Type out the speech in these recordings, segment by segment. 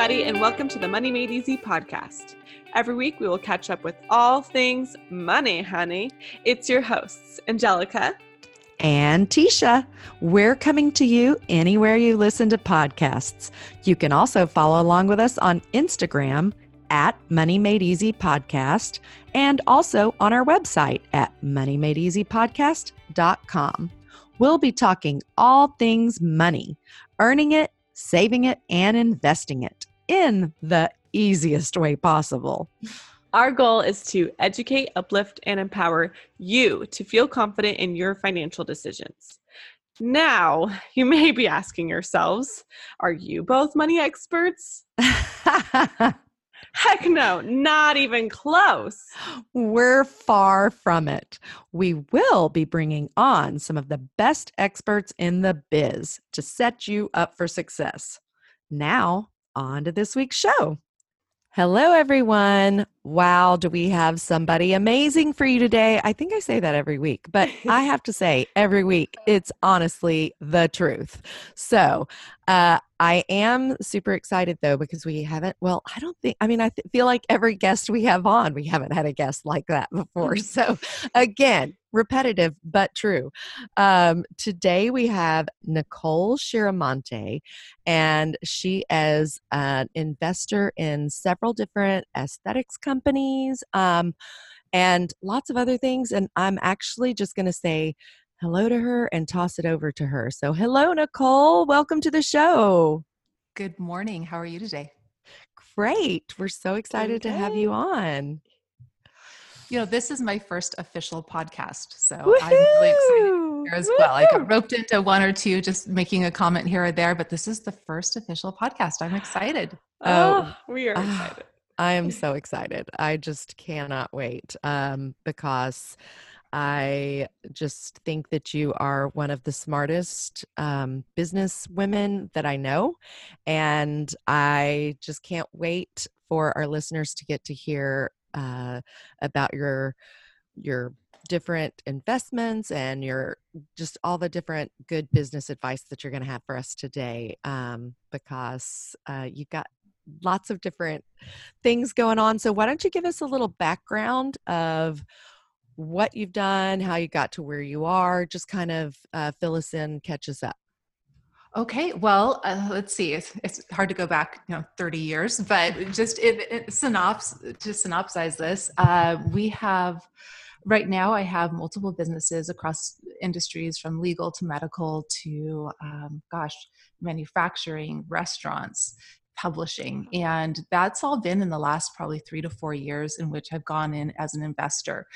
everybody, and welcome to the Money Made Easy podcast. Every week, we will catch up with all things money, honey. It's your hosts, Angelica and Tisha. We're coming to you anywhere you listen to podcasts. You can also follow along with us on Instagram at Money Made Easy Podcast and also on our website at moneymadeeasypodcast.com. We'll be talking all things money, earning it, saving it, and investing it in the easiest way possible. Our goal is to educate, uplift, and empower you to feel confident in your financial decisions. Now, you may be asking yourselves, are you both money experts? Heck no, not even close. We're far from it. We will be bringing on some of the best experts in the biz to set you up for success. Now, on to this week's show. Hello, everyone. Wow, do we have somebody amazing for you today? I think I say that every week, but I have to say, every week, it's honestly the truth. So, uh, I am super excited though because we haven't, well, I don't think, I mean, I th- feel like every guest we have on, we haven't had a guest like that before. So, again, repetitive but true. Um, today we have Nicole Chiaramonte, and she is an investor in several different aesthetics companies um, and lots of other things. And I'm actually just going to say, hello to her and toss it over to her. So, hello, Nicole. Welcome to the show. Good morning. How are you today? Great. We're so excited to have you on. You know, this is my first official podcast. So Woo-hoo! I'm really excited as Woo-hoo! well. I got roped into one or two, just making a comment here or there, but this is the first official podcast. I'm excited. Oh, oh we are ah, excited. I am so excited. I just cannot wait um, because I just think that you are one of the smartest um, business women that I know. And I just can't wait for our listeners to get to hear uh, about your your different investments and your just all the different good business advice that you're going to have for us today um, because uh, you've got lots of different things going on so why don't you give us a little background of what you've done, how you got to where you are. Just kind of uh, fill us in, catch us up. Okay, well, uh, let's see. It's, it's, hard to go back, you know, 30 years, but just it, synops, to synopsize this, uh, we have right now. I have multiple businesses across industries, from legal to medical to, um, gosh, manufacturing, restaurants, publishing. And that's all been in the last probably three to four years in which I've gone in as an investor.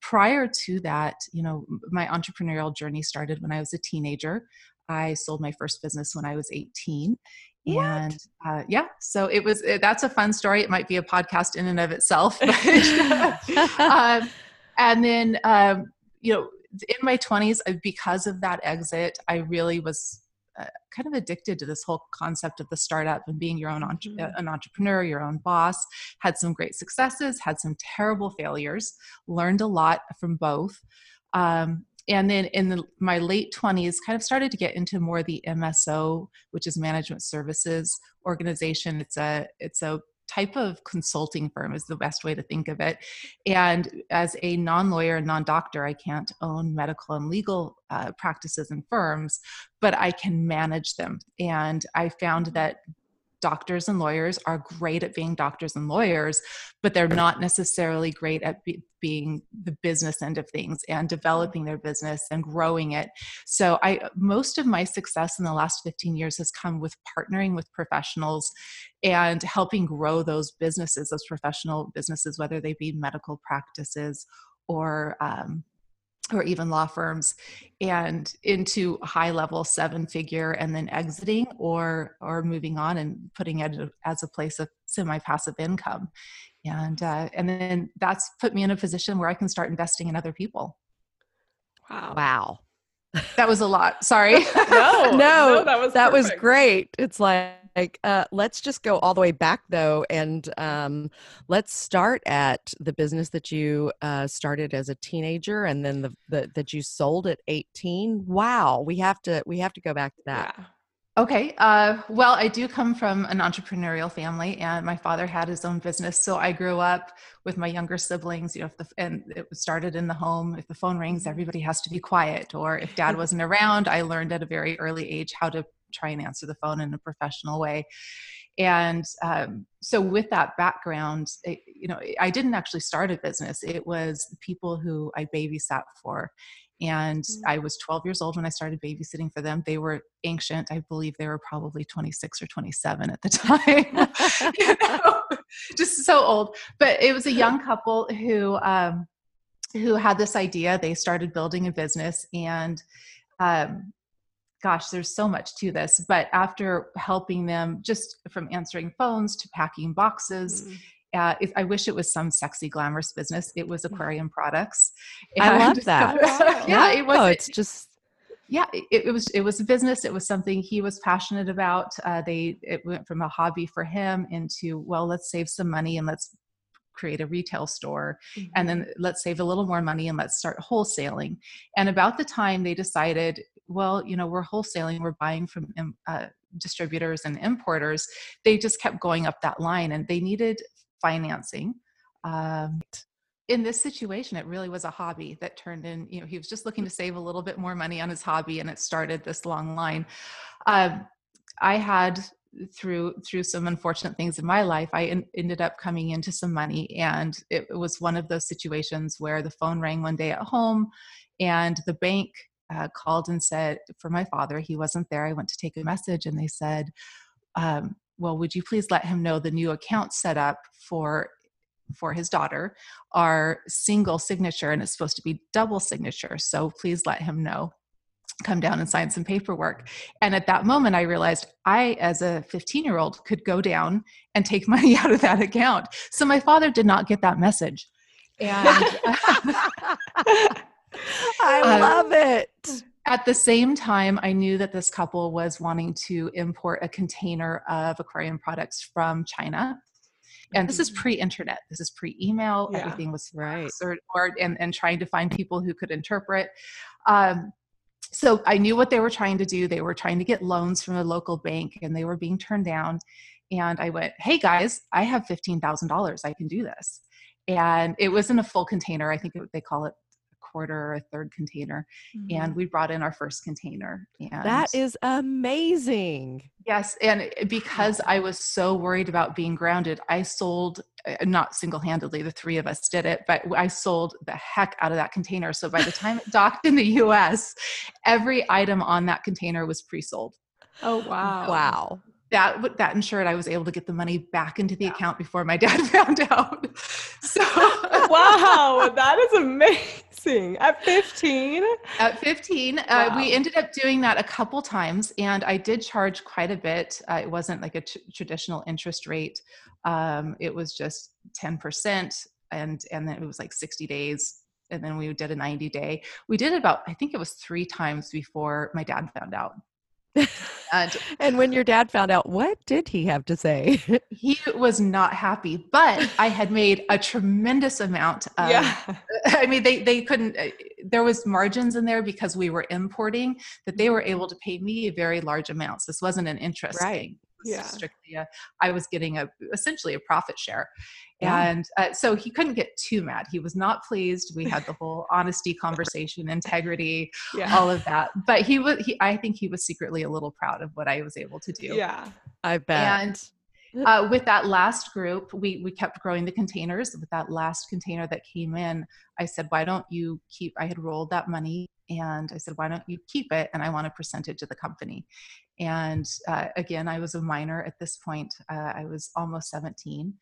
Prior to that, you know, my entrepreneurial journey started when I was a teenager. I sold my first business when I was 18. What? And uh, yeah, so it was, eh, that's a fun story. It might be a podcast in and of itself. But, um, and then, um, you know, in my 20s, because of that exit, I really was uh, kind of addicted to this whole concept of the startup and being your own entre- mm-hmm. an entrepreneur, your own boss. Had some great successes, had some terrible failures, learned a lot from both. Um, and then in the, my late 20s kind of started to get into more the mso which is management services organization it's a it's a type of consulting firm is the best way to think of it. And as a non lawyer and non doctor, I can't own medical and legal uh, practices and firms, but I can manage them. And I found that doctors and lawyers are great at being doctors and lawyers, but they're not necessarily great at be, being the business end of things and developing their business and growing it. So I most of my success in the last 15 years has come with partnering with professionals and helping grow those businesses, those professional businesses, whether they be medical practices or um, or even law firms and into high level seven figure and then exiting or or moving on and putting it as a place of semi passive income. And uh, and then that's put me in a position where i can start investing in other people. Wow. Wow. That was a lot. Sorry. No, no no that was that perfect. was great. It's like like uh, let's just go all the way back though and um, let's start at the business that you uh, started as a teenager and then the, the, that you sold at 18 wow we have to we have to go back to that yeah. Okay. Uh, well, I do come from an entrepreneurial family, and my father had his own business. So I grew up with my younger siblings. You know, if the, and it started in the home. If the phone rings, everybody has to be quiet. Or if dad wasn't around, I learned at a very early age how to try and answer the phone in a professional way. And um, so, with that background, it, you know, I didn't actually start a business. It was people who I babysat for and mm. I was 12 years old when I started babysitting for them. They were ancient. I believe they were probably 26 or 27 at the time. you know, just so old. But it was a young couple who um, who had this idea. They started building a business, and um, gosh, there's so much to this. But after helping them, just from answering phones to packing boxes. Mm uh, if, I wish it was some sexy, glamorous business. It was aquarium products. And I love that. yeah, it was. Oh, it's just yeah it, it, was it was a business it was something he was passionate about uh, they it went from a hobby for him into well let's save some money and let's create a retail store mm-hmm. and then let's save a little more money and let's start wholesaling and about the time they decided well you know we're wholesaling we're buying from uh, distributors and importers they just kept going up that line and they needed financing. Um, in this situation, it really was a hobby that turned in, you know, he was just looking to save a little bit more money on his hobby and it started this long line. Um, I had through through some unfortunate things in my life i in, ended up coming into some money and it, it, was one of those situations where the phone rang one day at home and the bank uh, called and said for my father he wasn't there i went to take a message and they said um, well would you please let him know the new account set up for for his daughter are single signature and it's supposed to be double signature so please let him know. Come down and sign some paperwork. And at that moment i realized i as a 15 year old could go down and take money out of that account. So my father did not get that message. And i um, love it at the same time, I knew that this couple was wanting to import a container of aquarium products from China. And this is mm. pre-internet. This is pre-email. Yeah, Everything was right, or, and and trying to find people who could interpret. Um, so I knew what they were trying to do. They were trying to get loans from a local bank, and they were being turned down. And I went, "Hey guys, I have fifteen thousand dollars. I can do this." And it wasn't a full container. I think it, they call it quarter or a third container mm-hmm. and we brought in our first container and that is amazing yes and because i was so worried about being grounded i sold uh, not single-handedly the three of us did it but i sold the heck out of that container so by the time it docked in the us every item on that container was pre-sold oh wow wow that that ensured I was able to get the money back into the yeah. account before my dad found out. So wow, that is amazing. At 15? At 15, wow. uh, we ended up doing that a couple times, and I did charge quite a bit. Uh, it wasn't like a traditional interest rate. Um, it was just 10%, and and then it was like 60 days and then we did a 90 day. We did it about, I think it was three times before my dad found out and, and when your dad found out, what did he have to say? he was not happy, but I had made a tremendous amount. Of, yeah. I mean, they, they couldn't, uh, there was margins in there because we were importing that they were able to pay me very large amounts. This wasn't an interest right. thing. Yeah. Strictly, a, I was getting a essentially a profit share, yeah. and uh, so he couldn't get too mad. He was not pleased. We had the whole honesty conversation, integrity, yeah. all of that. But he was. He, I think he was secretly a little proud of what I was able to do. Yeah, I bet. And uh, with that last group, we we kept growing the containers. With that last container that came in, I said, "Why don't you keep?" I had rolled that money, and I said, "Why don't you keep it?" And I want a percentage of the company. And uh, again, I was a minor at this point. Uh, I was almost 17,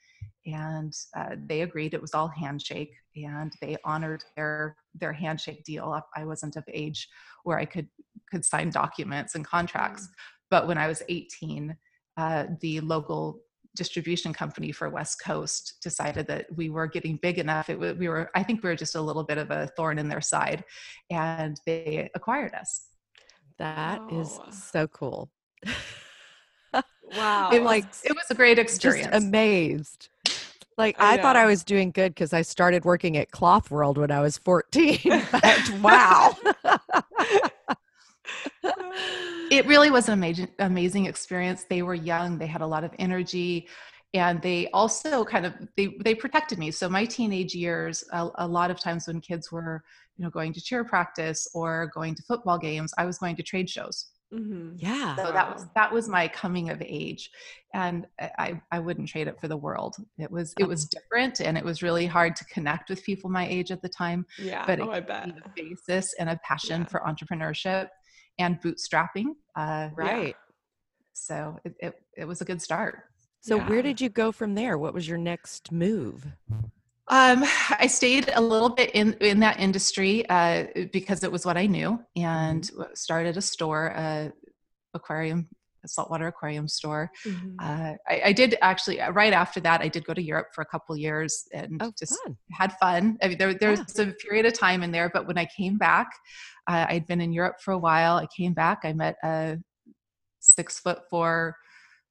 and uh, they agreed. It was all handshake, and they honored their their handshake deal. I wasn't of age where I could could sign documents and contracts, mm. but when I was 18 uh, the local distribution company for West Coast decided that we were getting big enough. It, we were, I think, we were just a little bit of a thorn in their side, and they acquired us. That oh. is so cool. wow! It was like it was a great experience. Just amazed. Like I, I thought I was doing good because I started working at Cloth World when I was 14. but wow. it really was an amazing, amazing experience. They were young, they had a lot of energy, and they also kind of they they protected me. So my teenage years, a, a lot of times when kids were you know going to cheer practice or going to football games, I was going to trade shows. Mm-hmm. Yeah. So that was that was my coming of age, and I I wouldn't trade it for the world. It was it was different, and it was really hard to connect with people my age at the time. Yeah, but oh, it I bet. a basis and a passion Yeah. for entrepreneurship and bootstrapping. Uh, Right. So it, it it was a good start. So Yeah. where did you go from there? What was your next move? Um, I stayed a little bit in in that industry uh, because it was what I knew, and started a store, a aquarium, a saltwater aquarium store. Mhm. Uh, I, I did actually uh, right after that. I did go to Europe for a couple years and Oh, just fun. had fun. I mean, there there was a period of time in there, but when I came back, uh, I'd been in Europe for a while. I came back. I met a six foot four,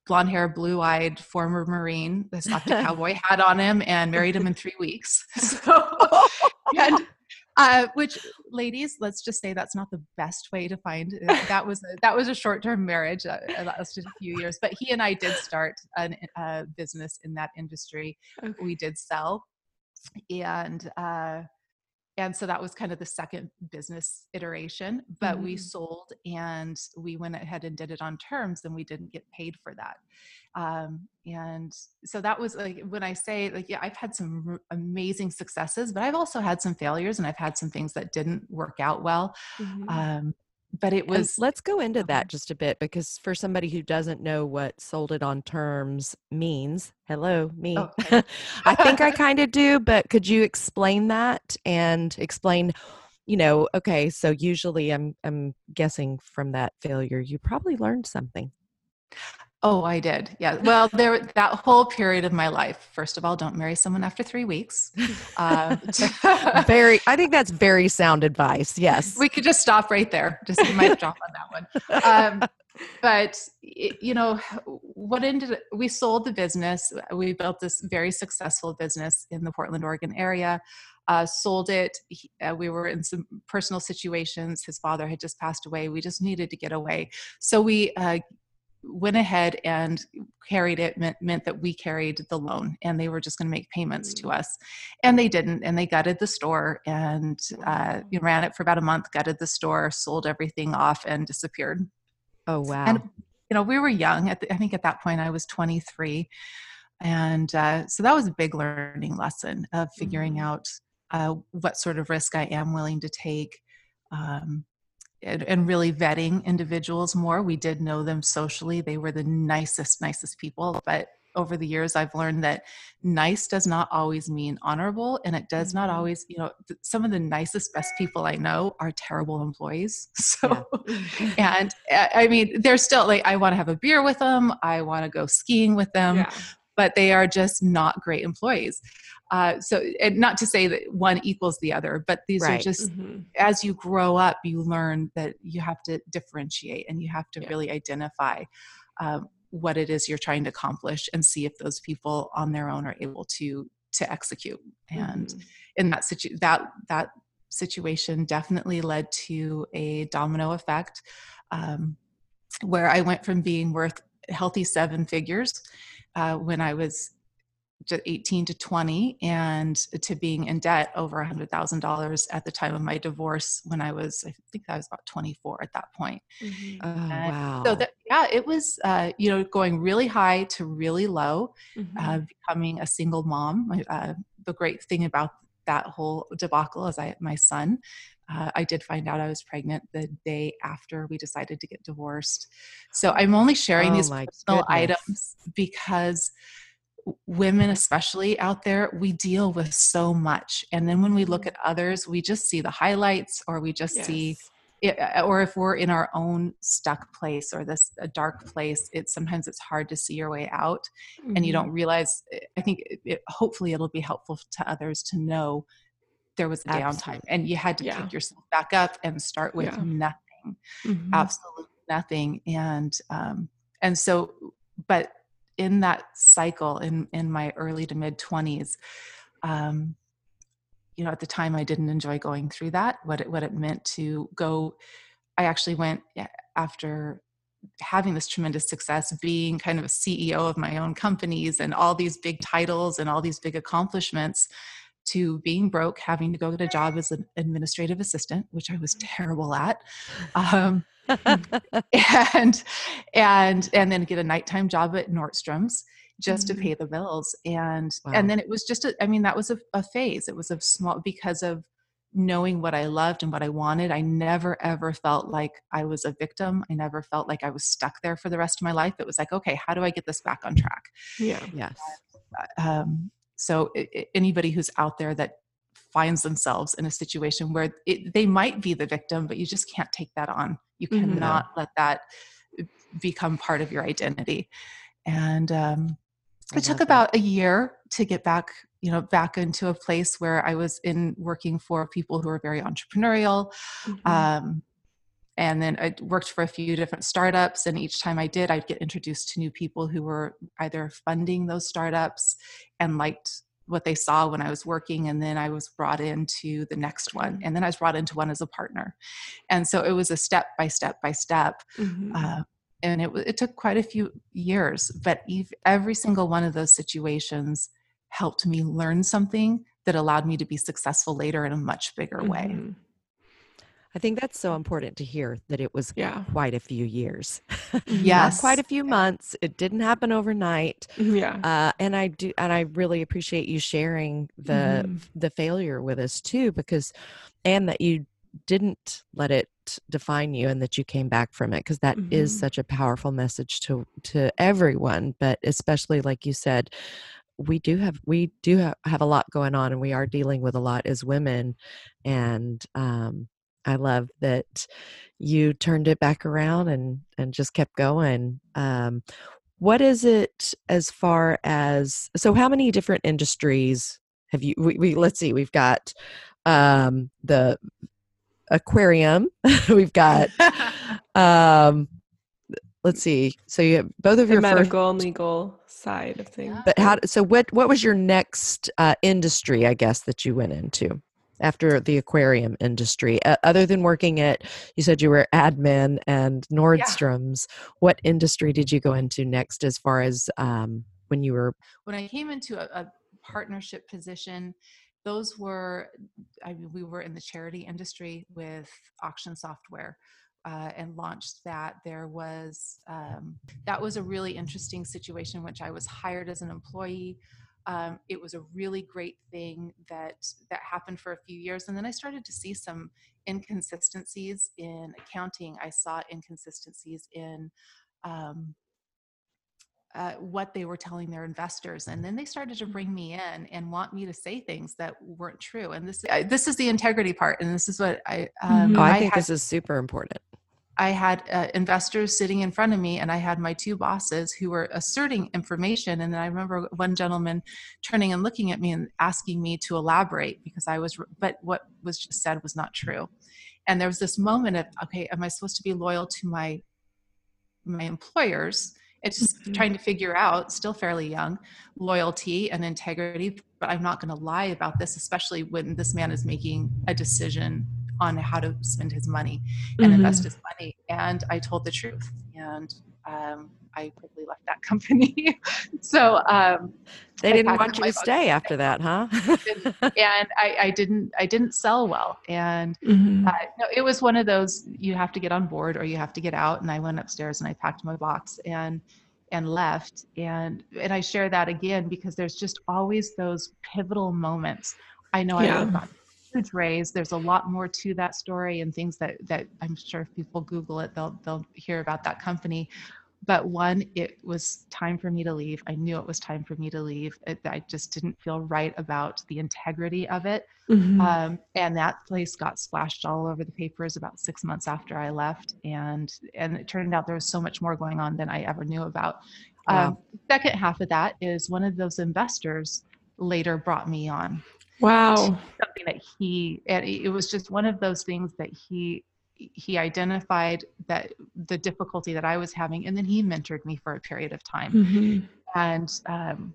blonde hair, blue eyed former Marine. that slapped a cowboy hat on him and married him in three weeks. So, and uh, which ladies, let's just say that's not the best way to find. uh, That was a, that was a short term marriage. Uh, it lasted a few years, but he and I did start a uh, business in that industry Okay. we did sell and uh and so that was kind of the second business iteration but we Mhm. sold and we went ahead and did it on terms and we didn't get paid for that um and so that was like when i say like yeah i've had some r- amazing successes but i've also had some failures and i've had some things that didn't work out well Mhm. um but it And was let's go into um, that just a bit because for somebody who doesn't know what sold it on terms means, hello, me. Okay. I think I kind of do, but could you explain that and explain, you know, okay, so usually I'm I'm guessing from that failure you probably learned something. Oh, I did. Yeah. Well, there that whole period of my life. First of all, don't marry someone after three weeks. Um, Very I think that's very sound advice. Yes. we could just stop right there. Just mic drop on that one. Um, but you know what ended we sold the business we built this very successful business in the portland oregon area uh, sold it He- uh, we were in some personal situations his father had just passed away we just needed to get away so we uh, went ahead and carried it meant, meant that we carried the loan and they were just going to make payments to us and they didn't and they gutted the store and uh, ran it for about a month gutted the store sold everything off and disappeared oh wow. and you know we were young at the, i think at that point i was 23 and uh, so that was a big learning lesson of figuring Mhm. out uh, what sort of risk i am willing to take um, and, and really vetting individuals more. We did know them socially. They were the nicest nicest people. But over the years i've learned that nice does not always mean honorable and it does not Mhm. always you know th- some of the nicest best people i know are terrible employees. So and uh, i mean they're still like i want to have a beer with them i want to go skiing with them. Yeah. but they are just not great employees uh, so and not to say that one equals the other but these are Right. just Mhm. as you grow up you learn that you have to differentiate and you have to Yeah. really identify um, what it is you're trying to accomplish and see if those people on their own are able to to execute and Mhm. in that situ- that that situation definitely led to a domino effect um, where I went from being worth healthy seven figures uh, when I was 18 to 20 and to being in debt over $100,000 at the time of my divorce when I was, I think I was about 24 at that point. Mhm. oh wow. So that, yeah, it was, uh, you know, going really high to really low Mhm. uh, becoming a single mom. Uh, the great thing about that whole debacle is I, my son, uh, I did find out I was pregnant the day after we decided to get divorced. So I'm only sharing Oh these personal goodness. items because w- women especially out there we deal with so much and then when we look at others we just see the highlights or we just see it, or if we're in our own stuck place or this a dark place it's sometimes it's hard to see your way out and you don't realize i think it, it, hopefully it'll be helpful to others to know there was a downtime and you had to Yeah. pick yourself back up and start with Yeah. nothing Mhm. absolutely nothing and um and so but in that cycle in in my early to mid 20s um you know at the time i didn't enjoy going through that what it what it meant to go i actually went after having this tremendous success, being kind of a CEO of my own companies and all these big titles and all these big accomplishments, to being broke, having to go get a job as an administrative assistant, which I was terrible at. Um, and and and then get a nighttime job at Nordstrom's just mm-hmm. to pay the bills and wow. and then it was just a, I mean that was a, a phase it was a small because of knowing what I loved and what I wanted, I never ever felt like I was a victim. I never felt like I was stuck there for the rest of my life. It was like, okay, how do I get this back on track? Yeah. Yes. Um, so it, anybody who's out there that finds themselves in a situation where it, they might be the victim, but you just can't take that on. You mm-hmm. cannot mm-hmm. let that become part of your identity. And um, it took about a year to get back, you know, back into a place where I was in working for people who are very entrepreneurial. Mm-hmm. Um, and then I worked for a few different startups. And each time I did, I'd get introduced to new people who were either funding those startups and liked what they saw when I was working. And then I was brought into the next one. And then I was brought into one as a partner. And so it was a step by step by step. Mm-hmm. Uh, and it, it took quite a few years, but every single one of those situations helped me learn something that allowed me to be successful later in a much bigger mm-hmm. way. I think that's so important to hear that it was yeah. quite a few years. yes. quite a few months. It didn't happen overnight. Mm-hmm, yeah. Uh, and I do and I really appreciate you sharing the mm. the failure with us too because and that you didn't let it define you and that you came back from it because that mm-hmm. is such a powerful message to to everyone but especially like you said we do have we do have, have a lot going on and we are dealing with a lot as women and um I love that you turned it back around and and just kept going. Um, what is it as far as so? How many different industries have you? We, we let's see. We've got um, the aquarium. we've got um, let's see. So you have both of the your medical first, legal side of things. But how? So what? What was your next uh, industry? I guess that you went into after the aquarium industry uh, other than working at you said you were admin and nordstrom's yeah. what industry did you go into next as far as um, when you were when i came into a, a partnership position those were i mean we were in the charity industry with auction software uh, and launched that there was um, that was a really interesting situation in which i was hired as an employee um, it was a really great thing that that happened for a few years and then i started to see some inconsistencies in accounting. I saw inconsistencies in um, uh, what they were telling their investors and then they started to bring me in and want me to say things that weren't true and this I, this is the integrity part and this is what i um, oh, I, I think had, this is super important I had uh, investors sitting in front of me, and I had my two bosses who were asserting information. And then I remember one gentleman turning and looking at me and asking me to elaborate because I was, but what was just said was not true. And there was this moment of, okay, am I supposed to be loyal to my my employers? It's just mm-hmm. trying to figure out, still fairly young, loyalty and integrity. But I'm not going to lie about this, especially when this man is making a decision on how to spend his money and mm-hmm. invest his money. And I told the truth. And um, I quickly left that company. so um, they didn't want you to stay after that, huh? and I, I, didn't. I didn't sell well, and mm-hmm. uh, no, it was one of those you have to get on board or you have to get out. And I went upstairs and I packed my box and and left. And and I share that again because there's just always those pivotal moments. I know yeah. I would have huge raise. There's a lot more to that story and things that that I'm sure if people Google it, they'll they'll hear about that company. But one, it was time for me to leave. I knew it was time for me to leave. It, I just didn't feel right about the integrity of it. Mm-hmm. Um, and that place got splashed all over the papers about six months after I left. And and it turned out there was so much more going on than I ever knew about. Wow. Um, second half of that is one of those investors later brought me on Wow. Something that he, it was just one of those things that he, he identified that the difficulty that I was having, and then he mentored me for a period of time. Mm-hmm. And, um,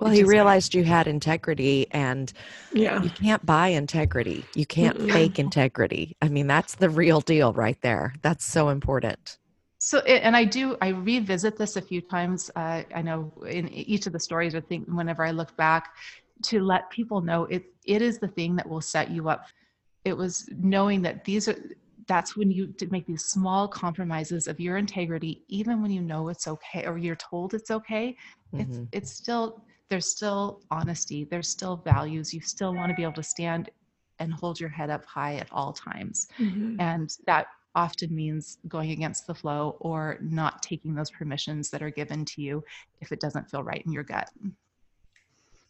well, he realized you had integrity, and yeah. you can't buy integrity. You can't mm-hmm. fake integrity. I mean, that's the real deal right there. That's so important. so and i do i revisit this a few times uh, i know in each of the stories i think whenever i look back to let people know it it is the thing that will set you up it was knowing that these are that's when you make these small compromises of your integrity even when you know it's okay or you're told it's okay mm-hmm. it's it's still there's still honesty there's still values you still want to be able to stand and hold your head up high at all times mm-hmm. and that often means going against the flow or not taking those permissions that are given to you if it doesn't feel right in your gut.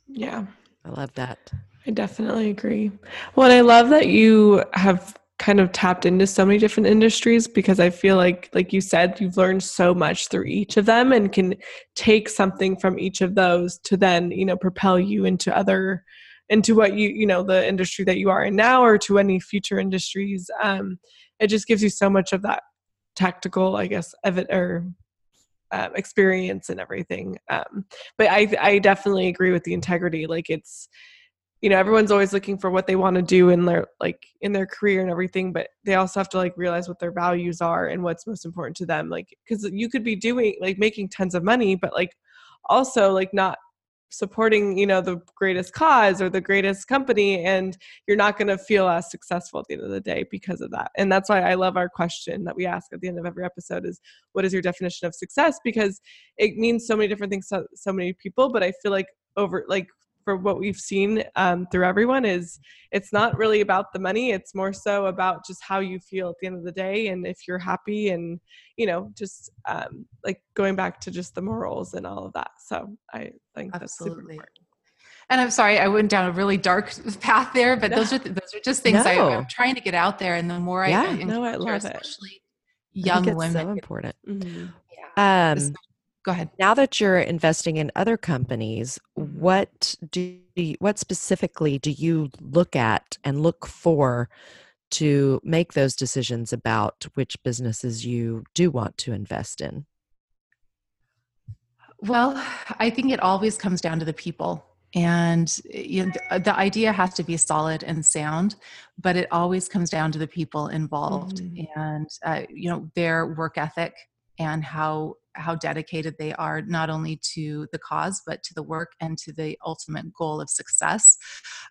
Yeah. I love that. I definitely agree. Well, I love that you have kind of tapped into so many different industries because I feel like like you said you've learned so much through each of them and can take something from each of those to then, you know, propel you into other into what you you know the industry that you are in now or to any future industries um it just gives you so much of that tactical i guess ev- or um, experience and everything um but i i definitely agree with the integrity like it's you know everyone's always looking for what they want to do in their like in their career and everything but they also have to like realize what their values are and what's most important to them like because you could be doing like making tons of money but like also like not supporting you know the greatest cause or the greatest company and you're not going to feel as successful at the end of the day because of that. And that's why i love our question that we ask at the end of every episode is what is your definition of success? because it means so many different things to so many people but i feel like over like for what we've seen um, through everyone is it's not really about the money it's more so about just how you feel at the end of the day and if you're happy and you know just um, like going back to just the morals and all of that so i think Absolutely. that's super important and I'm sorry, I went down a really dark path there, but those are those are just things no. I, am trying to get out there. And the more yeah, I, I no, I love especially it. young women, so important. Mm-hmm. Yeah. Um, go ahead. Now that you're investing in other companies what do you, what specifically do you look at and look for to make those decisions about which businesses you do want to invest in? Well i think it always comes down to the people. And you know, the, the, idea has to be solid and sound but it always comes down to the people involved. Mm-hmm. and uh, you know their work ethic and how how dedicated they are not only to the cause but to the work and to the ultimate goal of success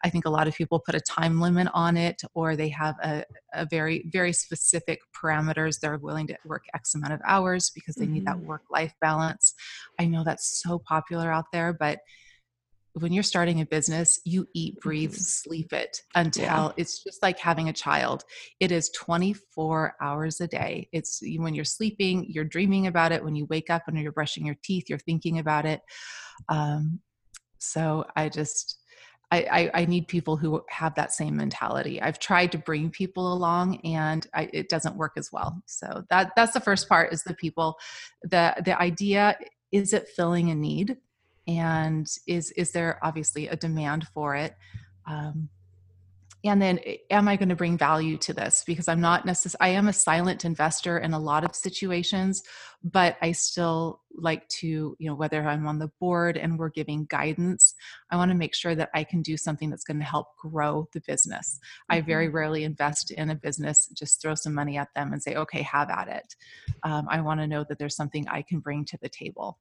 i think a lot of people put a time limit on it or they have a, a very very specific parameters they're willing to work x amount of hours because they mm-hmm. need that mm-hmm. work life balance i know that's so popular out there but when you're starting a business, you eat, breathe, mm-hmm. sleep it until yeah. it's just like having a child. It is 24 hours a day. It's when you're sleeping, you're dreaming about it. When you wake up and you're brushing your teeth, you're thinking about it. Um, so I just, I, I, I, need people who have that same mentality. I've tried to bring people along, and I, it doesn't work as well. So that that's the first part is the people. the The idea is it filling a need and is is there obviously a demand for it? Um, and then eh, am i going to bring value to this? Because i'm not necessarily i am a silent investor in a lot of situations but i still like to you know whether i'm on the board and we're giving guidance i want to make sure that i can do something that's going to help grow the business. Mm-hmm. i very rarely invest in a business just throw some money at them and say okay have at it. Um, i want to know that there's something i can bring to the table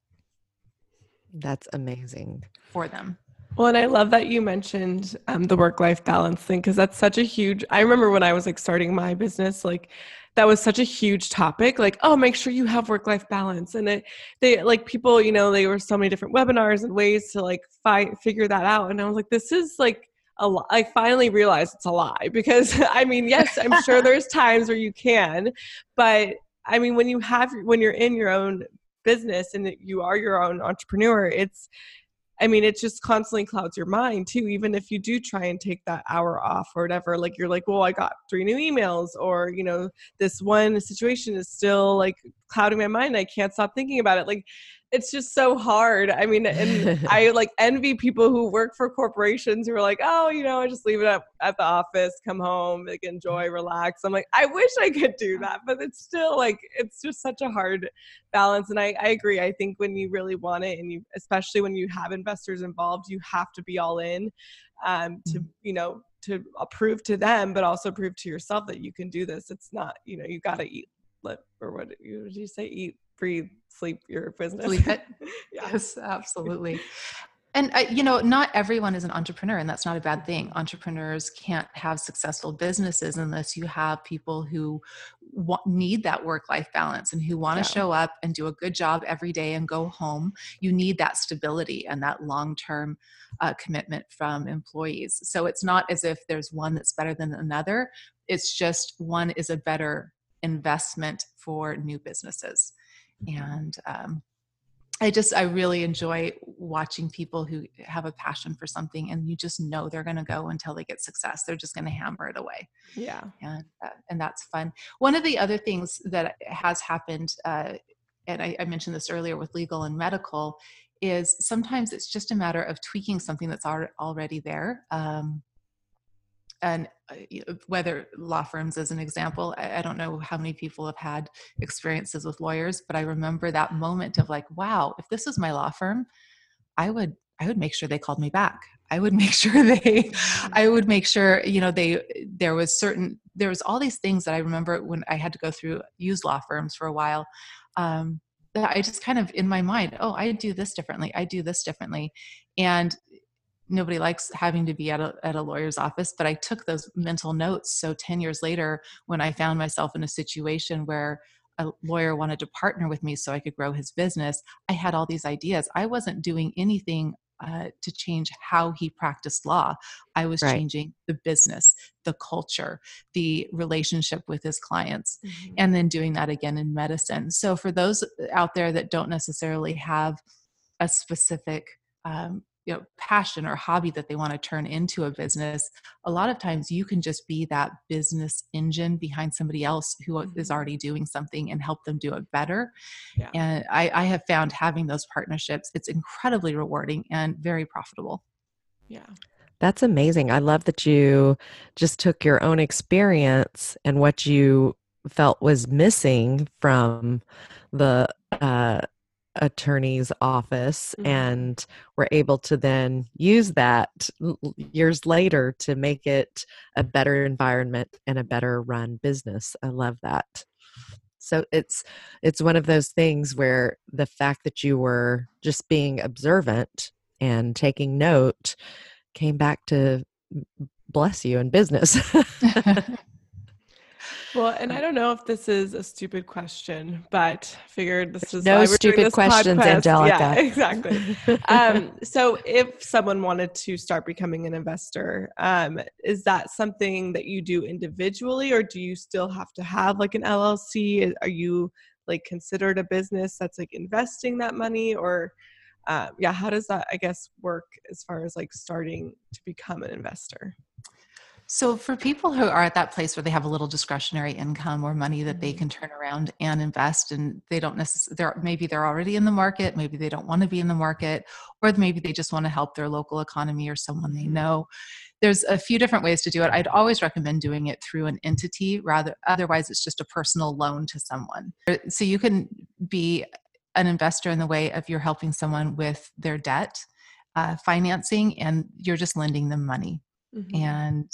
that's amazing. For them. Well, and I love that you mentioned um, the work life balance thing because that's such a huge. I remember when I was like starting my business, like that was such a huge topic. Like, oh, make sure you have work life balance, and it, they like people, you know, they were so many different webinars and ways to like fi- figure that out, and I was like, this is like a lie. I finally realized it's a lie because I mean, yes, I'm sure there's times where you can, but I mean, when you have when you're in your own business and you are your own entrepreneur it's I mean, it just constantly clouds your mind too. Even if you do try and take that hour off or whatever, like you're like, well, I got three new emails, or you know, this one situation is still like clouding my mind. I can't stop thinking about it. Like, it's just so hard. I mean, and I like envy people who work for corporations who are like, oh, you know, I just leave it up at the office, come home, like enjoy, relax. I'm like, I wish I could do that, but it's still like it's just such a hard balance. And I, I agree. I think when you really want it, and you especially when you have investors involved, you have to be all in um, to mm-hmm. you know to prove to them, but also prove to yourself that you can do this. It's not you know you got to eat let or what did did you say? Eat, breathe, sleep your business. Sleep it. yeah. Yes, absolutely. And uh, you know, not everyone is an entrepreneur, and that's not a bad thing. Entrepreneurs can't have successful businesses unless you have people who need that work-life balance and who want to yeah. show up and do a good job every day and go home. You need that stability and that long-term uh, commitment from employees. So it's not as if there's one that's better than another. It's just one is a better investment for new businesses. And um, I just I really enjoy watching people who have a passion for something and you just know they're going to go until they get success. They're just going to hammer it away. Yeah, and uh, and that's fun. One of the other things that has happened, uh, and I, I mentioned this earlier with legal and medical, is sometimes it's just a matter of tweaking something that's already there. Um, and uh, whether law firms as an example I, don't know how many people have had experiences with lawyers but i remember that moment of like wow if this was my law firm i would i would make sure they called me back. I would make sure they i would make sure you know they there was certain there was all these things that i remember when i had to go through use law firms for a while um, that i just kind of in my mind oh i do this differently i do this differently and nobody likes having to be at a, at a lawyer's office but i took those mental notes so 10 years later when i found myself in a situation where a lawyer wanted to partner with me so i could grow his business i had all these ideas i wasn't doing anything uh, to change how he practiced law. I was right. changing the business, the culture, the relationship with his clients, mm-hmm. and then doing that again in medicine. So, for those out there that don't necessarily have a specific um, you know passion or hobby that they want to turn into a business a lot of times you can just be that business engine behind somebody else who mm-hmm. already doing something and help them do it better yeah. and I, I have found having those partnerships it's incredibly rewarding and very profitable yeah that's amazing i love that you just took your own experience and what you felt was missing from the uh, attorney's office mm-hmm. and were able to then use that years later to make it a better environment and a better run business. I love that. So it's it's one of those things where the fact that you were just being observant and taking note came back to bless you in business Well, and I don't know if this is a stupid question, but figured this is no stupid questions, podcast. Angelica. Yeah, exactly. um, so, if someone wanted to start becoming an investor, um, is that something that you do individually, or do you still have to have like an LLC? Are you like considered a business that's like investing that money, or um, yeah, how does that I guess work as far as like starting to become an investor? So, for people who are at that place where they have a little discretionary income or money that they mm-hmm. can turn around and invest, and they don't necessarily, they're, maybe they're already in the market, maybe they don't want to be in the market, or maybe they just want to help their local economy or someone they mm-hmm. know. There's a few different ways to do it. I'd always recommend doing it through an entity, rather, otherwise, it's just a personal loan to someone. So, you can be an investor in the way of you're helping someone with their debt. Uh, financing and you're just lending them money mm-hmm. and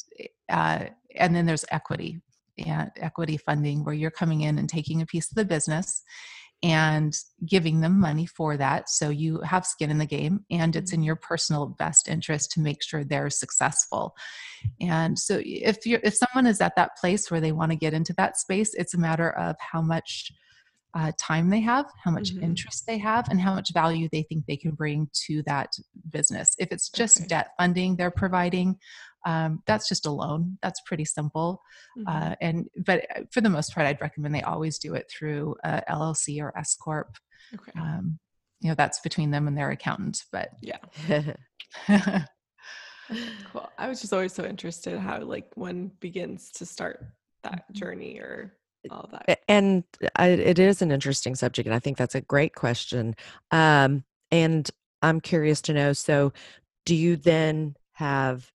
uh, and then there's equity and equity funding where you're coming in and taking a piece of the business and giving them money for that so you have skin in the game and it's in mm-hmm. your personal best interest to make sure they're successful and so if you're if someone is at that place where they want to get into that space it's a matter of how much uh, time they have, how much mm-hmm. interest they have, and how much value they think they can bring to that business. If it's just okay. debt funding they're providing, um, that's just a loan. That's pretty simple. Mm-hmm. Uh, and but uh, for the most part, I'd recommend they always do it through a LLC or S corp. Okay. Um, you know, that's between them and their accountant. But yeah. cool. I was just always so interested how like one begins to start that mm-hmm. journey or all that. And I, it is an interesting subject, and I think that's a great question. Um, and I'm curious to know. So, do you then have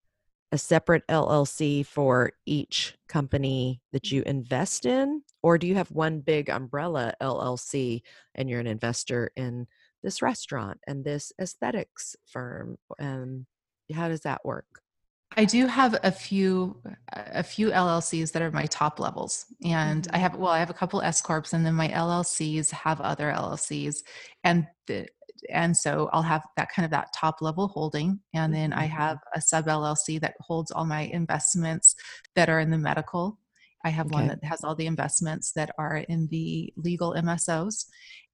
a separate LLC for each company that you invest in? Or do you have one big umbrella LLC and you're an investor in this restaurant and this aesthetics firm? Um, how does that work? I do have a few a few LLCs that are my top levels, and mm-hmm. I have well, I have a couple S corps, and then my LLCs have other LLCs, and the, and so I'll have that kind of that top level holding, and then I mm-hmm. have a sub LLC that holds all my investments that are in the medical. I have okay. one that has all the investments that are in the legal MSOs,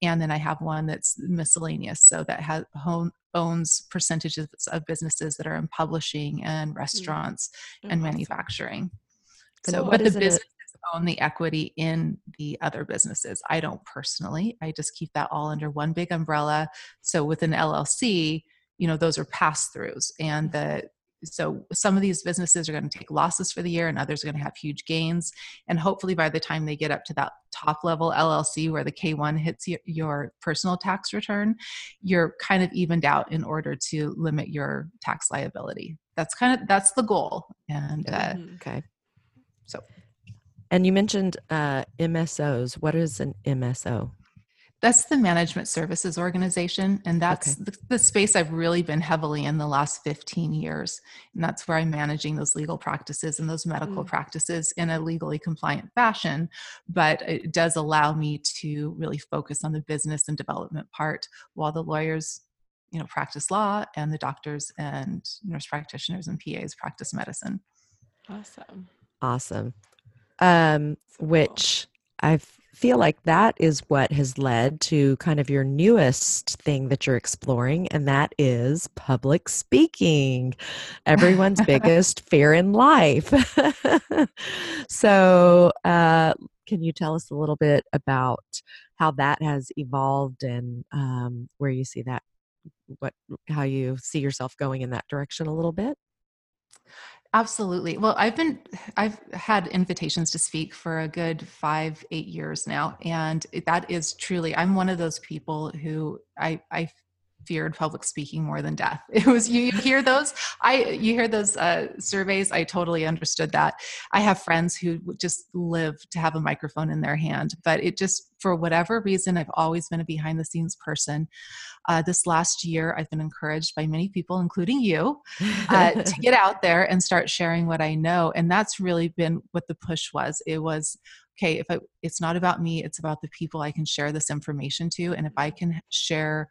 and then I have one that's miscellaneous, so that has home, owns percentages of businesses that are in publishing and mm. restaurants mm-hmm. and manufacturing. So, but the businesses own the equity in the other businesses. I don't personally. I just keep that all under one big umbrella. So with an LLC, you know, those are pass throughs, and the so some of these businesses are going to take losses for the year and others are going to have huge gains and hopefully by the time they get up to that top level llc where the k1 hits your personal tax return you're kind of evened out in order to limit your tax liability that's kind of that's the goal and uh, mm-hmm. okay so and you mentioned uh, msos what is an mso that's the management services organization and that's okay. the, the, space i've really been heavily in the last 15 years and that's where i'm managing those legal practices and those medical mm. practices in a legally compliant fashion but it does allow me to really focus on the business and development part while the lawyers you know practice law and the doctors and nurse practitioners and pas practice medicine. Awesome. Awesome um which i've feel like that is what has led to kind of your newest thing that you're exploring, and that is public speaking, everyone's biggest fear in life. so, uh, can you tell us a little bit about how that has evolved and um, where you see that, what, how you see yourself going in that direction a little bit? Absolutely. Well, I've been I've had invitations to speak for a good 5 8 years now and that is truly I'm one of those people who I I feared public speaking more than death. It was you, hear those I you hear those uh, surveys. I totally understood that. I have friends who just live to have a microphone in their hand, but it just for whatever reason I've always been a behind the scenes person. Uh, this last year, I've been encouraged by many people, including you, uh, to get out there and start sharing what I know, and that's really been what the push was. It was okay if I, it's not about me it's about the people i can share this information to and if i can share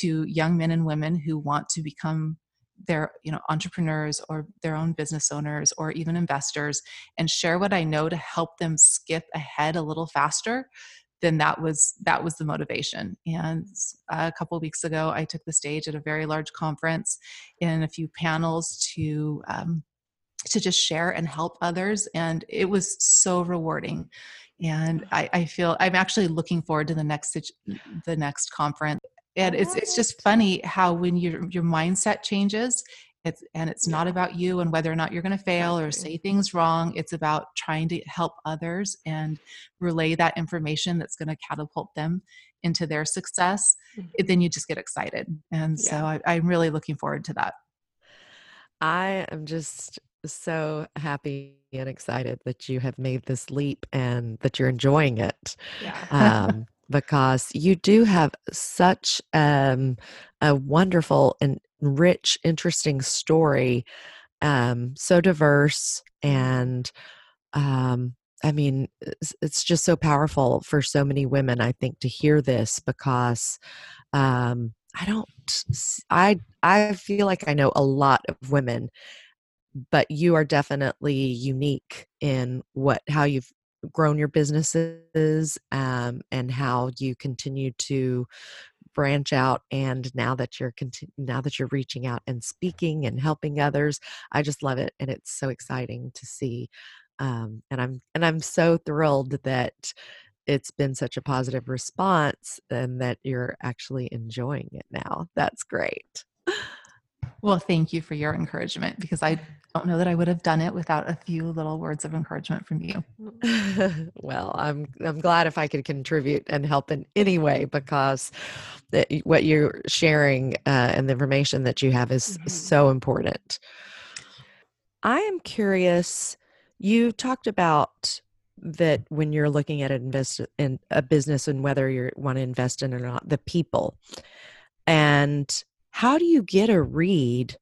to young men and women who want to become their you know entrepreneurs or their own business owners or even investors and share what i know to help them skip ahead a little faster then that was that was the motivation and a couple weeks ago i took the stage at a very large conference in a few panels to um, to just share and help others. And it was so rewarding. And I, I feel I'm actually looking forward to the next the next conference. And it's it's just funny how when your your mindset changes, it's and it's not about you and whether or not you're going to fail or say things wrong. It's about trying to help others and relay that information that's going to catapult them into their success. Mm-hmm. Then you just get excited, and yeah. so I, I'm really looking forward to that. I am just so happy and excited that you have made this leap and that you're enjoying it. Yeah. um, because you do have such um, a wonderful and rich, interesting story, um, so diverse and um, I mean, it's, it's, just so powerful for so many women. I think to hear this because um, I don't, I I feel like I know a lot of women but you are definitely unique in what how you've grown your businesses um, and how you continue to branch out and now that you're continu- now that you're reaching out and speaking and helping others i just love it and it's so exciting to see um, and i'm and i'm so thrilled that it's been such a positive response and that you're actually enjoying it now. That's great. Well, thank you for your encouragement because I don't know that I would have done it without a few little words of encouragement from you. well, I'm I'm glad if I could contribute and help in any way because that what you're sharing uh, and the information that you have is mm-hmm. so important. I am curious. You talked about that when you're looking at invest in a business and whether you want to invest in or not, the people, and how do you get a read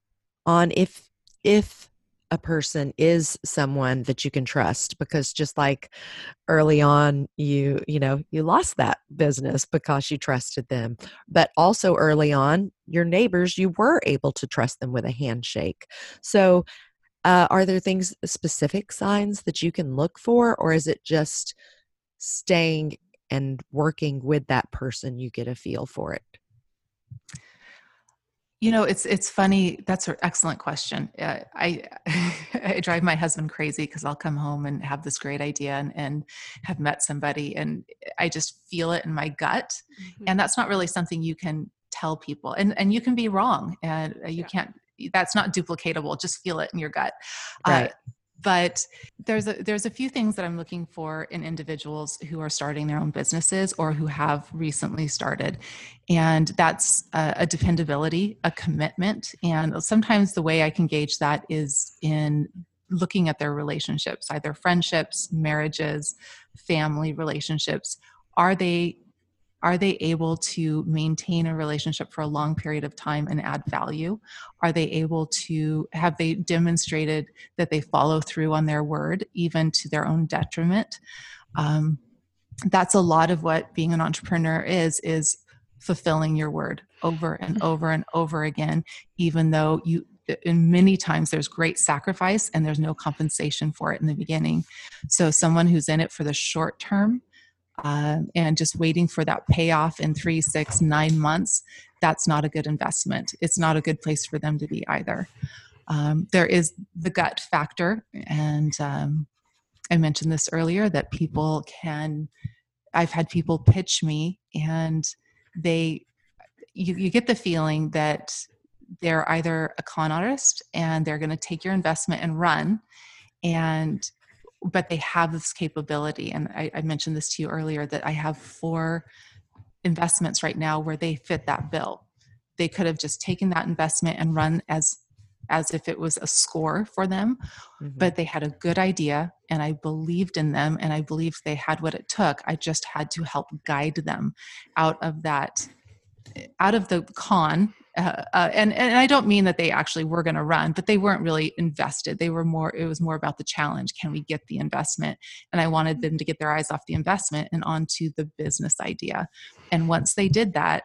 on if if a person is someone that you can trust because just like early on you you know you lost that business because you trusted them but also early on your neighbors you were able to trust them with a handshake. So uh, are there things specific signs that you can look for or is it just staying and working with that person you get a feel for it you know, it's it's funny. That's an excellent question. Uh, I I drive my husband crazy because I'll come home and have this great idea and, and have met somebody, and I just feel it in my gut. Mm-hmm. And that's not really something you can tell people, and and you can be wrong, and uh, you yeah. can't. That's not duplicatable. Just feel it in your gut. Uh, right. Uh, but there's a there's a few things that i'm looking for in individuals who are starting their own businesses or who have recently started. And that's a, a, dependability a commitment. And sometimes the way i can gauge that is in looking at their relationships either friendships marriages family relationships. Are they are they able to maintain a relationship for a long period of time and add value? Are they able to have they demonstrated that they follow through on their word even to their own detriment? Um, that's a lot of what being an entrepreneur is is fulfilling your word over and mm-hmm. over and over again even though you in many times there's great sacrifice and there's no compensation for it in the beginning. So someone who's in it for the short term um, and just waiting for that payoff in three, six, nine months, that's not a good investment. It's not a good place for them to be either. Um, there is the gut factor, and um, I mentioned this earlier that people can. I've had people pitch me, and they, you, you get the feeling that they're either a con artist and they're going to take your investment and run, and but they have this capability. And I, I mentioned this to you earlier that I have four investments right now where they fit that bill. They could have just taken that investment and run as as if it was a score for them mm-hmm. but they had a good idea and i believed in them and i believed they had what it took i just had to help guide them out of that out of the con uh, uh, and and I don't mean that they actually were going to run, but they weren't really invested. They were more. It was more about the challenge. Can we get the investment? And I wanted them to get their eyes off the investment and onto the business idea. And once they did that,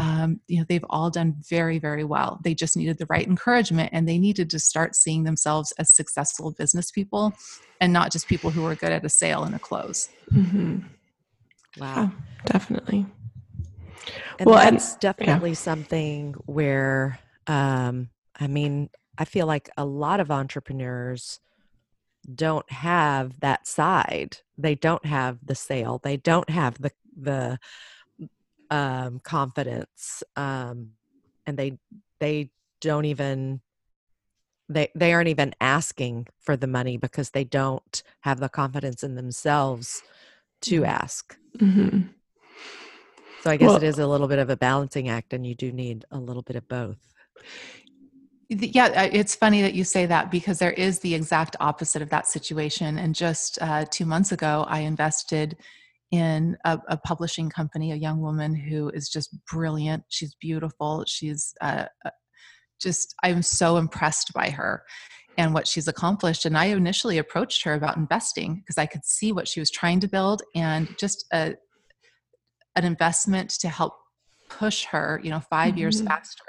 um, you know they've all done very very well. They just needed the right encouragement, and they needed to start seeing themselves as successful business people, and not just people who were good at a sale and a close. Mm-hmm. Wow, oh, definitely. And well, that's and, definitely yeah. something where, um, I mean, I feel like a lot of entrepreneurs don't have that side. They don't have the sale. They don't have the the um, confidence, um, and they they don't even they they aren't even asking for the money because they don't have the confidence in themselves to mm-hmm. ask. Mm-hmm. So I guess well, it is a little bit of a balancing act, and you do need a little bit of both. Yeah, it's funny that you say that because there is the exact opposite of that situation. And just uh, two months ago, I invested in a, a, publishing company, a young woman who is just brilliant. She's beautiful. She's uh, uh just, I'm so impressed by her and what she's accomplished. And I initially approached her about investing because I could see what she was trying to build and just a, an investment to help push her you know 5 mm-hmm. years faster.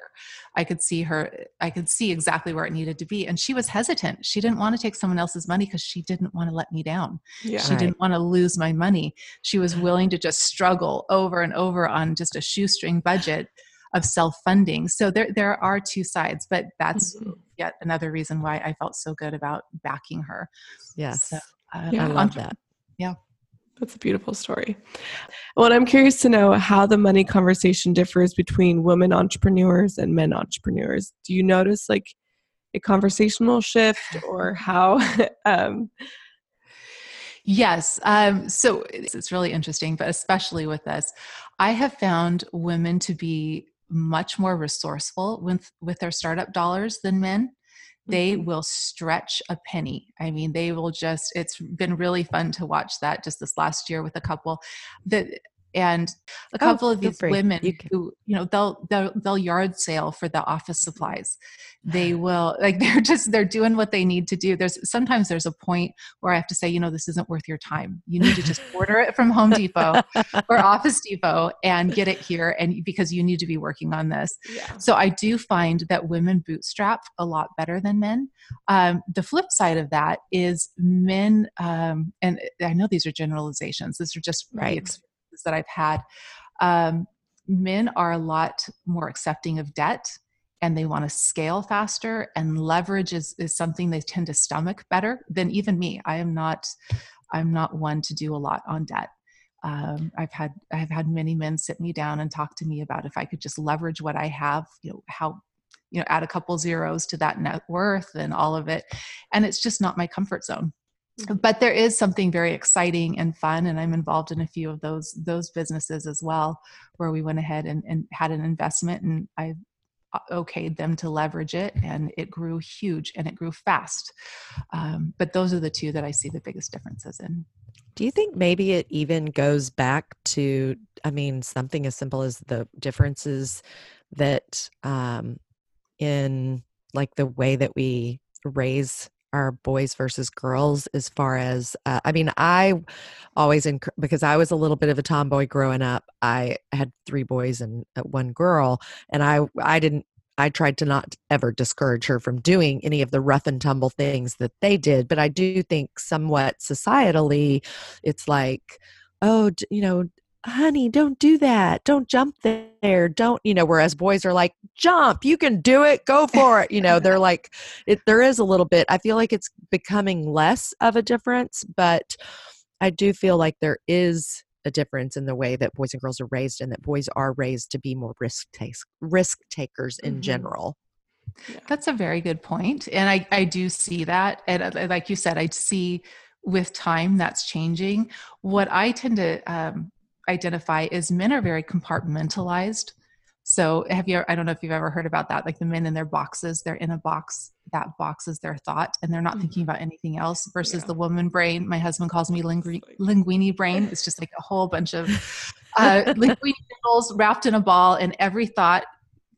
I could see her i could see exactly where it needed to be. And she was hesitant. She didn't want to take someone else's money because she didn't want to let me down. Yeah, she right. didn't want to lose my money. She was willing to just struggle over and over on just a shoestring budget of self-funding. So there there are two sides but that's mm-hmm. yet another reason why i felt so good about backing her. Yes. so, uh, yeah, i love that. yeah that's a beautiful story. Well, I'm curious to know how the money conversation differs between women entrepreneurs and men entrepreneurs. Do you notice like a conversational shift or how? um, yes. Um, so it's really interesting, but especially with this, I have found women to be much more resourceful with, with their startup dollars than men they mm-hmm. will stretch a penny. I mean, they will just, it's been really fun to watch that just this last year with a couple that and a Oh, couple of these free. women You who you know they'll, they'll they'll yard sale for the office supplies they will like they're just they're doing what they need to do there's sometimes there's a point where i have to say you know this isn't worth your time you need to just order it from home depot or office depot and get it here and because you need to be working on this Yeah. so I do find that women bootstrap a lot better than men. Um, the flip side of that is men, um, and I know these are generalizations. These are just Right. Experiences that I've had. Um, men are a lot more accepting of debt and they want to scale faster and leverage is, is something they tend to stomach better than even me i am not i'm not one to do a lot on debt um, I've had I've had many men sit me down and talk to me about if I could just leverage what I have, you know, how you know add a couple zeros to that net worth and all of it, and it's just not my comfort zone. But there is something very exciting and fun, and I'm involved in a few of those those businesses as well, where we went ahead and, and had an investment, and I okayed them to leverage it, and it grew huge and it grew fast. Um, but those are the two that I see the biggest differences in. Do you think maybe it even goes back to, I mean, something as simple as the differences that um, in like the way that we raise our boys versus girls as far as uh, i mean i always enc- because i was a little bit of a tomboy growing up i had three boys and uh, one girl and i i didn't i tried to not ever discourage her from doing any of the rough and tumble things that they did but i do think somewhat societally it's like oh you know honey don't do that. Don't jump there. Don't you know whereas boys are like jump. You can do it. Go for it. You know they're like it there is a little bit i feel like it's becoming less of a difference but i do feel like there is a difference in the way that boys and girls are raised and that boys are raised to be more risk takes risk takers in Mhm. general. That's a very good point, and I I do see that, and uh, like you said, I see with time that's changing. What I tend to um, identify is men are very compartmentalized. So have you? I don't know if you've ever heard about that. Like the men in their boxes, they're in a box. That box is their thought, and they're not thinking about anything else. Versus Yeah. the woman brain. My husband calls me lingu- It's like- linguini brain. It's just like a whole bunch of uh, linguini noodles wrapped in a ball, and every thought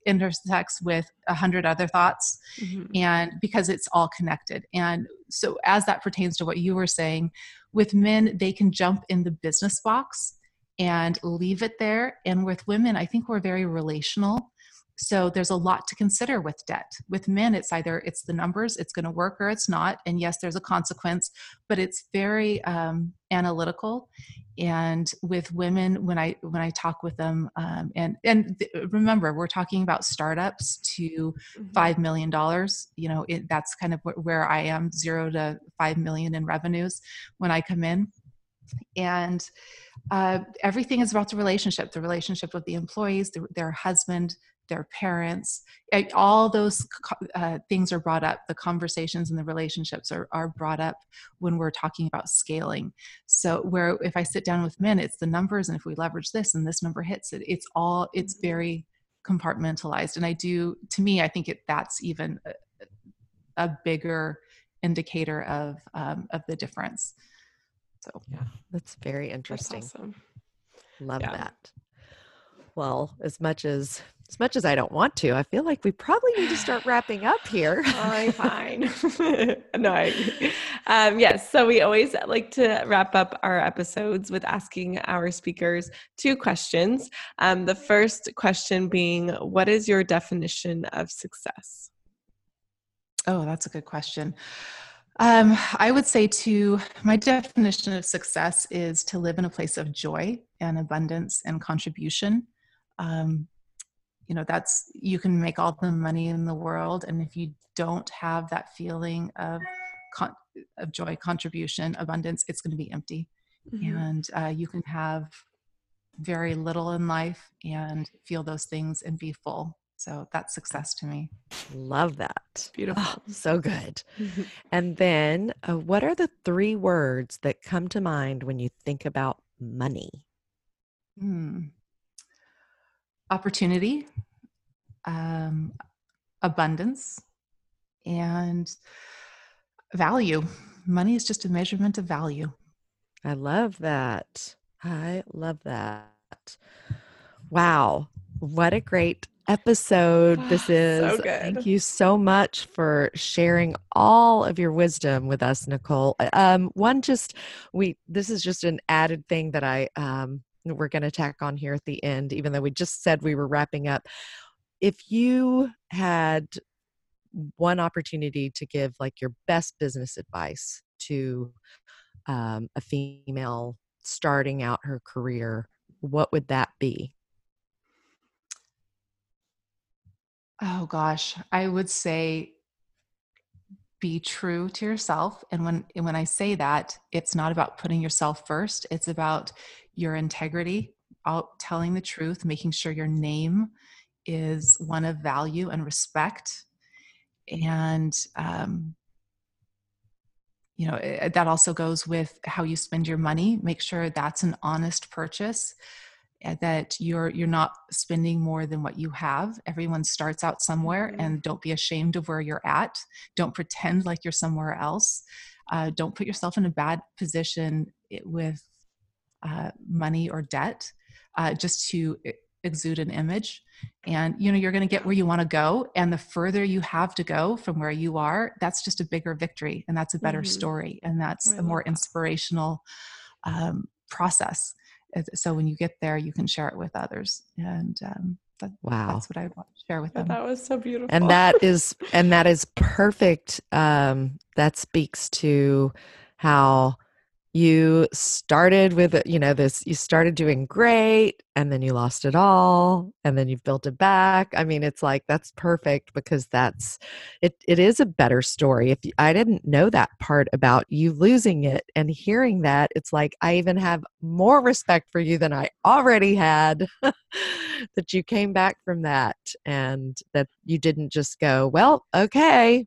intersects with a hundred other thoughts Mhm. and because it's all connected and so as that pertains to what you were saying with men they can jump in the business box and leave it there. And with women i think we're very relational. So there's a lot to consider with debt. With men it's either it's the numbers it's going to work or it's not. And yes there's a consequence but it's very um, analytical. And with women when i when i talk with them um, and and th- remember we're talking about startups to Mhm. five million dollars. You know it, that's kind of where i am zero to five million in revenues when i come in and uh, everything is about the relationship the relationship with the employees the, their husband their parents all those uh, things are brought up. The conversations and the relationships are, are brought up when we're talking about scaling. So where if i sit down with men it's the numbers and if we leverage this and this number hits it it's all it's very compartmentalized. And i do to me i think it that's even a, a bigger indicator of um, of the difference so yeah that's very That's interesting awesome. Love Yeah. that. Well, as much as as much as I don't want to, I feel like we probably need to start wrapping up here. I'm fine. no, I. Um, yes. So we always like to wrap up our episodes with asking our speakers two questions. Um, the first question being, what is your definition of success? Oh, that's a good question. Um, I would say to my definition of success is to live in a place of joy and abundance and contribution. Um, you know, that's you can make all the money in the world, and if you don't have that feeling of con- of joy, contribution, abundance, it's going to be empty, Mm-hmm. and uh, you can have very little in life and feel those things and be full. So that's success to me. Love that. Beautiful. Oh, so good. And then, uh, what are the three words that come to mind when you think about money? Hmm. Opportunity, um, abundance, and value. Money is just a measurement of value. I love that. I love that. Wow. What a great episode this is. So Thank you so much for sharing all of your wisdom with us, Nicole. Uh, Um, one just we this is just an added thing that I um we're going to tack on here at the end, even though we just said we were wrapping up. If you had one opportunity to give like your best business advice to um, a female starting out her career, what would that be? Oh gosh, I would say be true to yourself and when and when I say that, it's not about putting yourself first, it's about your integrity, out telling the truth, making sure your name is one of value and respect and um you know eh, that also goes with how you spend your money. Make sure that's an honest purchase that you're you're not spending more than what you have everyone starts out somewhere Mhm. and don't be ashamed of where you're at don't pretend like you're somewhere else uh, don't put yourself in a bad position with uh, money or debt uh, just to exude an image and you know you're going to get where you want to go and the further you have to go from where you are that's just a bigger victory and that's a better Mhm. story and that's I a more that. inspirational um, process so when you get there you can share it with others and um, that, Wow. that's what i want to share with Yeah, them that was so beautiful. and that is and that is perfect um that speaks to how you started with you know this you started doing great and then you lost it all and then you've built it back. I mean it's like that's perfect because that's it it is a better story. If you, i didn't know that part about you losing it and hearing that it's like i even have more respect for you than i already had that you came back from that and that you didn't just go well okay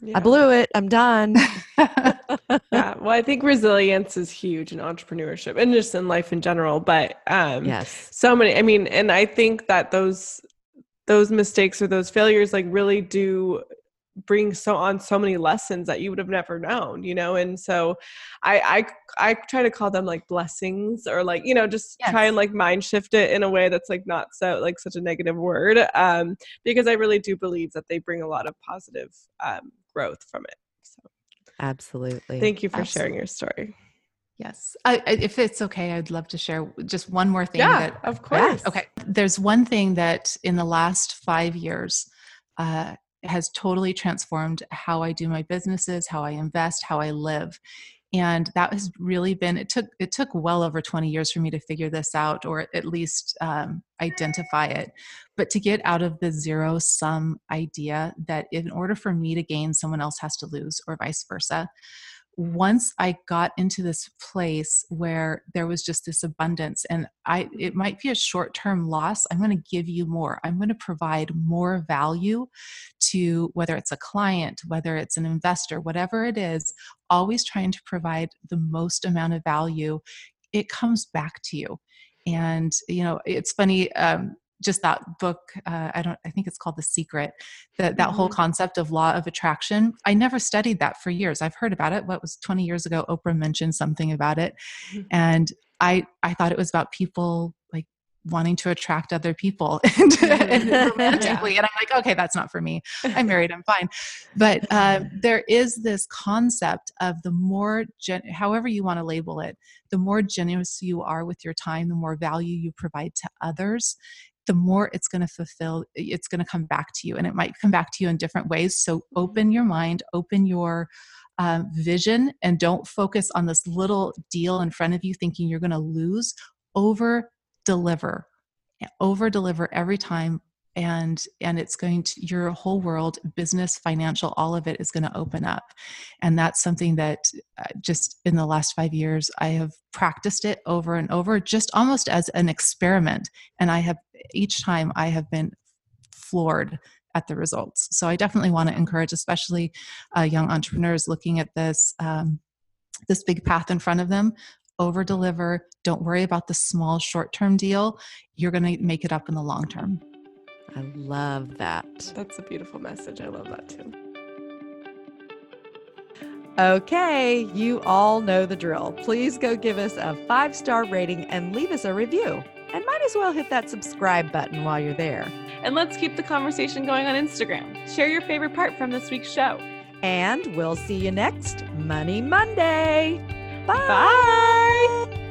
Yeah. i blew it i'm done yeah well i think resilience is huge in entrepreneurship and just in life in general but um yes. so many i mean and i think that those those mistakes or those failures like really do bring so on so many lessons that you would have never known you know? And so i i i try to call them like blessings or like you know just try and like mind shift it in a way that's like not so like such a negative word um because i really do believe that they bring a lot of positive um growth from it absolutely. Thank you for sharing your story. Yes. I, I, if it's okay i'd love to share just one more thing yeah that of course. Okay. There's one thing that in the last five years uh, has totally transformed how I do my businesses, how I invest, how I live. And that has really been, it took, it took well over 20 years for me to figure this out or at least um, identify it. But to get out of the zero sum idea that in order for me to gain, someone else has to lose or vice versa once I got into this place where there was just this abundance and I it might be a short-term loss, I'm going to give you more. I'm going to provide more value to whether it's a client, whether it's an investor, whatever it is, always trying to provide the most amount of value. It comes back to you. And you know, it's funny um just that book uh, i don't i think it's called the secret that that whole Mhm. concept of law of attraction. I never studied that for years. I've heard about it what was 20 years ago oprah mentioned something about it. Mhm. and i i thought it was about people like wanting to attract other people and, and Mhm. romantically. And i'm like okay that's not for me. I'm married i'm fine. But uh, there is this concept of the more gen- however you want to label it the more generous you are with your time the more value you provide to others the more it's going to fulfill it's going to come back to you and it might come back to you in different ways so open your mind open your um, vision and don't focus on this little deal in front of you thinking you're going to lose. Over deliver over deliver every time and and it's going to your whole world business financial all of it is going to open up. And that's something that uh, just in the last 5 years I have practiced it over and over just almost as an experiment. And I have each time I have been floored at the results. So I definitely want to encourage especially uh, young entrepreneurs looking at this um, this big path in front of them over deliver don't worry about the small short term deal. You're going to make it up in the long term i love that That's a beautiful message. I love that too. okay you all know the drill please go give us a five star rating and leave us a review And might as well hit that subscribe button while you're there. And let's keep the conversation going on Instagram. Share your favorite part from this week's show. And we'll see you next Money Monday. Bye. Bye.